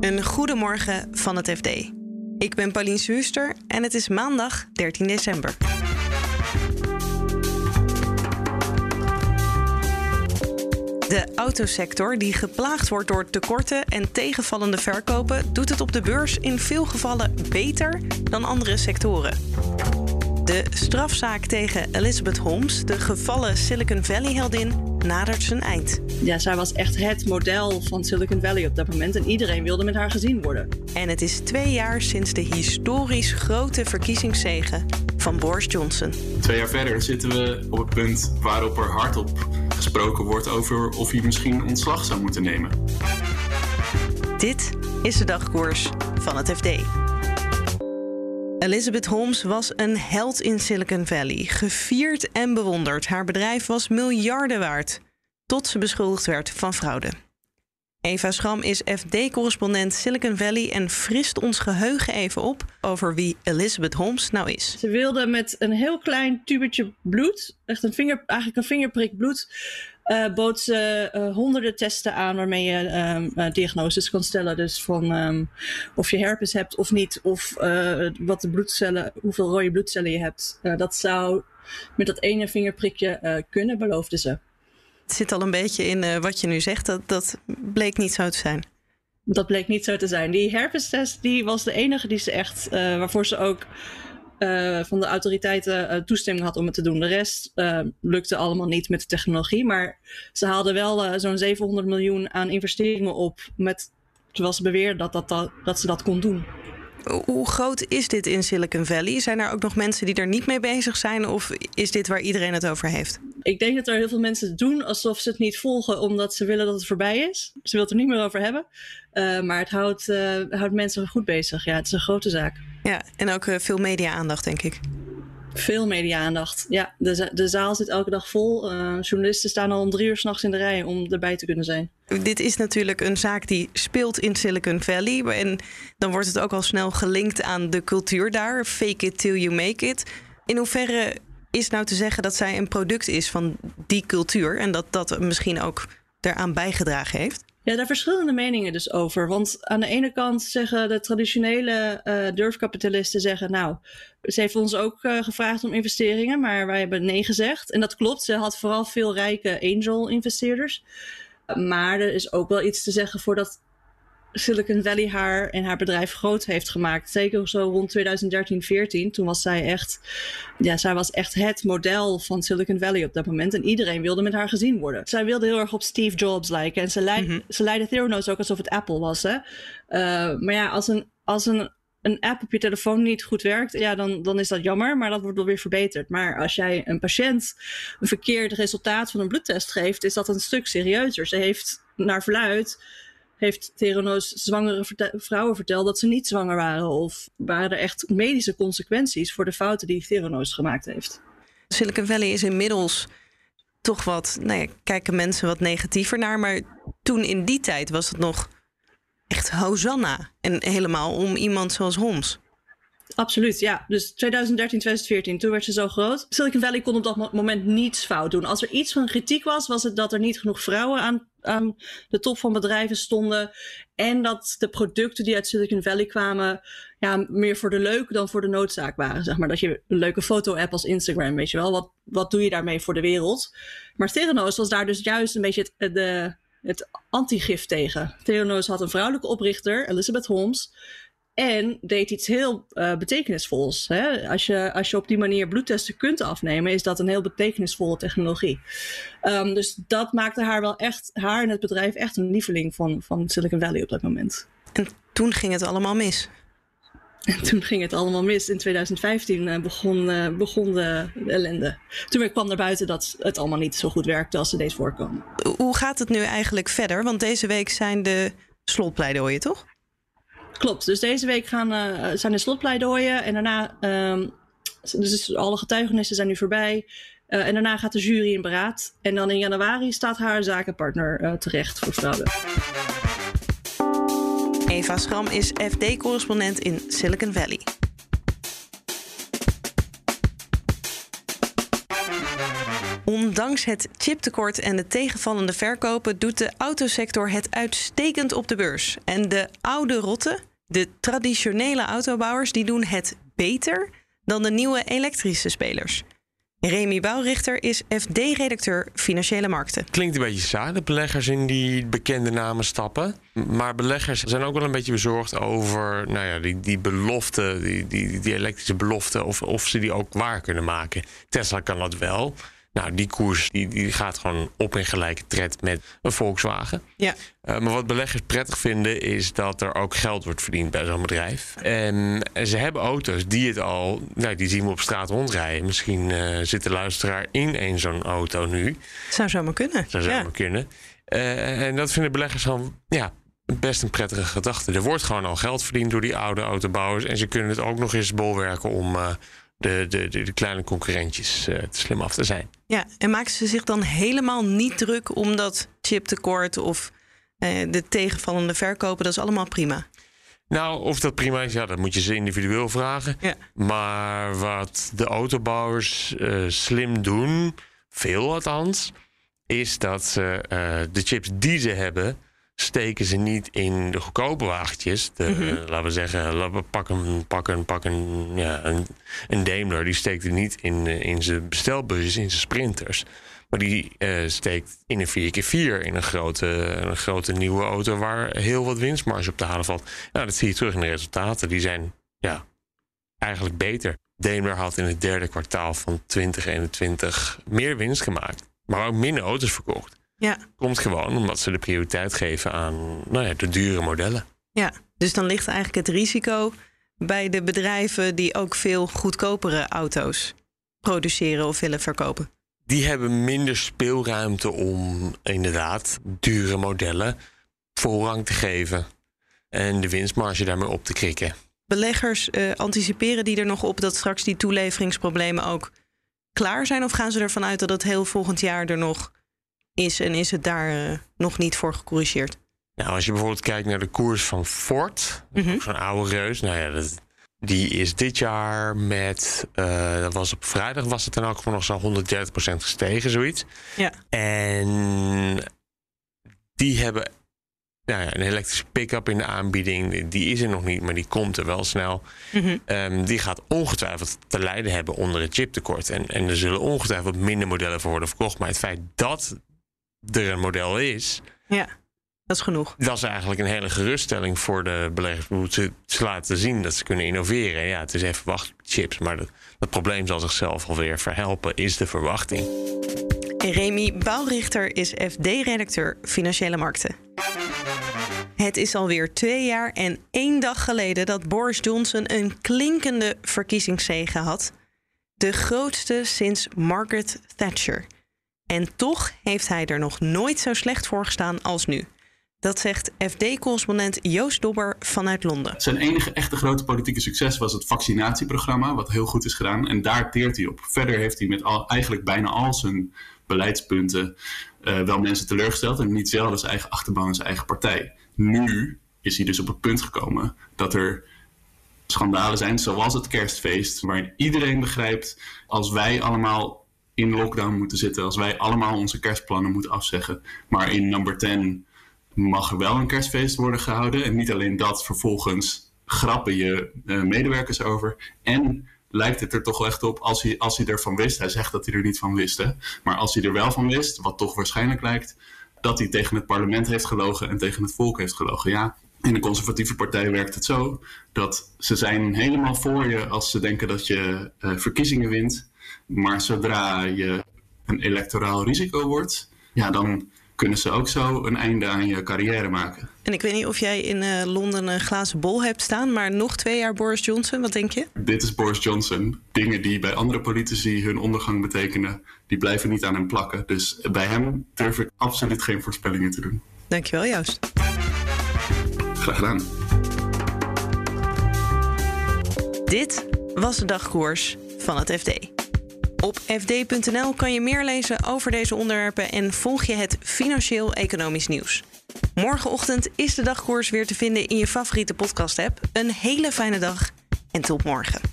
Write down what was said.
Een goedemorgen van het FD. Ik ben Pauline Zuuster en het is maandag 13 december. De autosector, die geplaagd wordt door tekorten en tegenvallende verkopen, doet het op de beurs in veel gevallen beter dan andere sectoren. De strafzaak tegen Elizabeth Holmes, de gevallen Silicon Valley-heldin, nadert zijn eind. Ja, zij was echt het model van Silicon Valley op dat moment en iedereen wilde met haar gezien worden. En het is twee jaar sinds de historisch grote verkiezingszegen van Boris Johnson. Twee jaar verder zitten we op het punt waarop er hardop gesproken wordt over of hij misschien ontslag zou moeten nemen. Dit is de dagkoers van het FD. Elizabeth Holmes was een held in Silicon Valley, gevierd en bewonderd. Haar bedrijf was miljarden waard, tot ze beschuldigd werd van fraude. Eva Schram is FD-correspondent Silicon Valley en frist ons geheugen even op over wie Elizabeth Holmes nou is. Ze wilde met een heel klein tubetje bloed, echt een vinger, eigenlijk een vingerprik bloed, uh, bood ze uh, honderden testen aan waarmee je um, uh, diagnoses kan stellen. Dus van um, of je herpes hebt of niet, of wat de bloedcellen, hoeveel rode bloedcellen je hebt. dat zou met dat ene vingerprikje kunnen, beloofde ze. Het zit al een beetje in wat je nu zegt. Dat, dat bleek niet zo te zijn. Dat bleek niet zo te zijn. Die herpestest die was de enige die ze echt, waarvoor ze ook uh, van de autoriteiten uh, toestemming had om het te doen. De rest uh, lukte allemaal niet met de technologie. Maar ze haalden wel zo'n 700 miljoen aan investeringen op. Met, terwijl ze beweerden dat, dat, dat, dat ze dat kon doen. Hoe groot is dit in Silicon Valley? Zijn er ook nog mensen die er niet mee bezig zijn? Of is dit waar iedereen het over heeft? Ik denk dat er heel veel mensen doen alsof ze het niet volgen omdat ze willen dat het voorbij is. Ze willen het er niet meer over hebben. Maar het houdt, houdt mensen goed bezig. Ja, het is een grote zaak. Ja, en ook uh, veel media-aandacht, denk ik. Veel media-aandacht. Ja, de, de zaal zit elke dag vol. Uh, journalisten staan al om drie uur s'nachts in de rij om erbij te kunnen zijn. Dit is natuurlijk een zaak die speelt in Silicon Valley. En dan wordt het ook al snel gelinkt aan de cultuur daar. Fake it till you make it. In hoeverre is nou te zeggen dat zij een product is van die cultuur en dat dat misschien ook eraan bijgedragen heeft? Ja, daar verschillende meningen dus over. Want aan de ene kant zeggen de traditionele uh, durfkapitalisten zeggen, nou, ze heeft ons ook uh, gevraagd om investeringen, maar wij hebben nee gezegd. En dat klopt, ze had vooral veel rijke angel investeerders. Maar er is ook wel iets te zeggen voor dat Silicon Valley haar en haar bedrijf groot heeft gemaakt. Zeker zo rond 2013, 14. Toen was zij echt, ja, zij was echt het model van Silicon Valley op dat moment. En iedereen wilde met haar gezien worden. Zij wilde heel erg op Steve Jobs lijken. En ze, leid, mm -hmm. ze leidde Theranos ook alsof het Apple was. Hè? Uh, maar ja, als een, als een een app op je telefoon niet goed werkt, ja, dan, dan is dat jammer, maar dat wordt wel weer verbeterd. Maar als jij een patiënt een verkeerd resultaat van een bloedtest geeft, is dat een stuk serieuzer. Ze heeft naar verluid heeft Theranos zwangere vrouwen verteld dat ze niet zwanger waren? Of waren er echt medische consequenties voor de fouten die Theranos gemaakt heeft? Silicon Valley is inmiddels toch wat, nou ja, kijken mensen wat negatiever naar. Maar toen in die tijd was het nog echt Hosanna. En helemaal om iemand zoals Holmes. Absoluut, ja. Dus 2013, 2014, toen werd ze zo groot. Silicon Valley kon op dat moment niets fout doen. Als er iets van kritiek was, was het dat er niet genoeg vrouwen aan, aan de top van bedrijven stonden. En dat de producten die uit Silicon Valley kwamen, ja, meer voor de leuk dan voor de noodzaak waren. Zeg maar dat je een leuke foto-app als Instagram, weet je wel. Wat, wat doe je daarmee voor de wereld? Maar Theranos was daar dus juist een beetje het, de, het antigif tegen. Theranos had een vrouwelijke oprichter, Elizabeth Holmes. En deed iets heel uh, betekenisvols. Hè? Als, je, als je op die manier bloedtesten kunt afnemen, is dat een heel betekenisvolle technologie. Um, dus dat maakte haar wel echt, haar en het bedrijf echt een lieveling van, van Silicon Valley op dat moment. En toen ging het allemaal mis. En toen ging het allemaal mis. In 2015 uh, begon, uh, begon de, de ellende. Toen kwam naar buiten dat het allemaal niet zo goed werkte als ze deed voorkomen. Hoe gaat het nu eigenlijk verder? Want deze week zijn de slotpleidooien, toch? Klopt. Dus deze week gaan, uh, zijn de slotpleidooien. En daarna, um, dus alle getuigenissen zijn nu voorbij. Uh, en daarna gaat de jury in beraad. En dan in januari staat haar zakenpartner uh, terecht voor fraude. Eva Schram is FD-correspondent in Silicon Valley. Ondanks het chiptekort en de tegenvallende verkopen doet de autosector het uitstekend op de beurs. En de oude rotten, de traditionele autobouwers, die doen het beter dan de nieuwe elektrische spelers. Remy Bouwrichter is FD-redacteur Financiële Markten. Klinkt een beetje saai dat beleggers in die bekende namen stappen. Maar beleggers zijn ook wel een beetje bezorgd over nou ja, die, die belofte, die, die, die elektrische belofte, of, of ze die ook waar kunnen maken. Tesla kan dat wel. Nou, die koers die, die gaat gewoon op in gelijke tred met een Volkswagen. Ja. Uh, maar wat beleggers prettig vinden is dat er ook geld wordt verdiend bij zo'n bedrijf. En ze hebben auto's die het al, nou, die zien we op straat rondrijden. Misschien uh, zit de luisteraar in een zo'n auto nu. Zou zomaar kunnen. Zou zomaar ja. kunnen. Uh, en dat vinden beleggers dan, ja, best een prettige gedachte. Er wordt gewoon al geld verdiend door die oude autobouwers. En ze kunnen het ook nog eens bolwerken om de, de, de, de kleine concurrentjes uh, te slim af te zijn. Ja, en maken ze zich dan helemaal niet druk om dat chiptekort of uh, de tegenvallende verkopen? Dat is allemaal prima. Nou, of dat prima is, ja, dat moet je ze individueel vragen. Ja. Maar wat de autobouwers uh, slim doen, veel althans, is dat ze de chips die ze hebben steken ze niet in de goedkope wagentjes. De, mm -hmm. Laten we zeggen, pak een, pak een, pak een, ja, een, een Daimler. Die steekt er niet in, in zijn bestelbusjes, in zijn sprinters. Maar die uh, steekt in een 4x4 in een grote, een grote nieuwe auto... waar heel wat winstmarge op te halen valt. Nou, dat zie je terug in de resultaten. Die zijn ja, eigenlijk beter. Daimler had in het derde kwartaal van 2021 meer winst gemaakt. Maar ook minder auto's verkocht. Ja. Komt gewoon omdat ze de prioriteit geven aan nou ja, de dure modellen. Ja, dus dan ligt eigenlijk het risico bij de bedrijven die ook veel goedkopere auto's produceren of willen verkopen. Die hebben minder speelruimte om inderdaad dure modellen voorrang te geven en de winstmarge daarmee op te krikken. Beleggers uh, anticiperen die er nog op dat straks die toeleveringsproblemen ook klaar zijn? Of gaan ze ervan uit dat het heel volgend jaar er nog is en is het daar uh, nog niet voor gecorrigeerd? Nou, als je bijvoorbeeld kijkt naar de koers van Ford, zo'n oude reus, nou ja, dat, die is dit jaar met, uh, dat was op vrijdag, was het dan ook nog zo'n 130% gestegen, zoiets. Ja. En die hebben nou ja, een elektrische pick-up in de aanbieding. Die is er nog niet, maar die komt er wel snel. -hmm. um, die gaat ongetwijfeld te lijden hebben onder het chiptekort. En, en er zullen ongetwijfeld minder modellen voor worden verkocht. Maar het feit dat er een model is. Ja, dat is genoeg. Dat is eigenlijk een hele geruststelling voor de beleggers. Ze, ze laten zien dat ze kunnen innoveren. Ja, het is even wachten op chips, maar dat, dat probleem zal zichzelf alweer verhelpen, is de verwachting. Remy Bouwrichter is FD-redacteur Financiële Markten. Het is alweer twee jaar en één dag geleden dat Boris Johnson een klinkende verkiezingszege had. De grootste sinds Margaret Thatcher. En toch heeft hij er nog nooit zo slecht voor gestaan als nu. Dat zegt FD-correspondent Joost Dobber vanuit Londen. Zijn enige echte grote politieke succes was het vaccinatieprogramma, wat heel goed is gedaan. En daar teert hij op. Verder heeft hij met al, eigenlijk bijna al zijn beleidspunten uh, wel mensen teleurgesteld. En niet zelden zijn eigen achterban en zijn eigen partij. Nu is hij dus op het punt gekomen dat er schandalen zijn, zoals het kerstfeest, waarin iedereen begrijpt als wij allemaal in lockdown moeten zitten, als wij allemaal onze kerstplannen moeten afzeggen. Maar in number 10 mag er wel een kerstfeest worden gehouden. En niet alleen dat, vervolgens grappen je uh, medewerkers over. En lijkt het er toch wel echt op, als hij, als hij ervan wist, hij zegt dat hij er niet van wist, hè? maar als hij er wel van wist, wat toch waarschijnlijk lijkt, dat hij tegen het parlement heeft gelogen en tegen het volk heeft gelogen. Ja, in de conservatieve partij werkt het zo dat ze zijn helemaal voor je als ze denken dat je uh, verkiezingen wint. Maar zodra je een electoraal risico wordt, ja, dan kunnen ze ook zo een einde aan je carrière maken. En ik weet niet of jij in uh, Londen een glazen bol hebt staan, maar nog twee jaar Boris Johnson, wat denk je? Dit is Boris Johnson. Dingen die bij andere politici hun ondergang betekenen, die blijven niet aan hem plakken. Dus bij hem durf ik absoluut geen voorspellingen te doen. Dankjewel, Joost. Graag gedaan. Dit was de dagkoers van het FD. Op fd.nl kan je meer lezen over deze onderwerpen en volg je het financieel-economisch nieuws. Morgenochtend is de dagkoers weer te vinden in je favoriete podcast-app. Een hele fijne dag en tot morgen.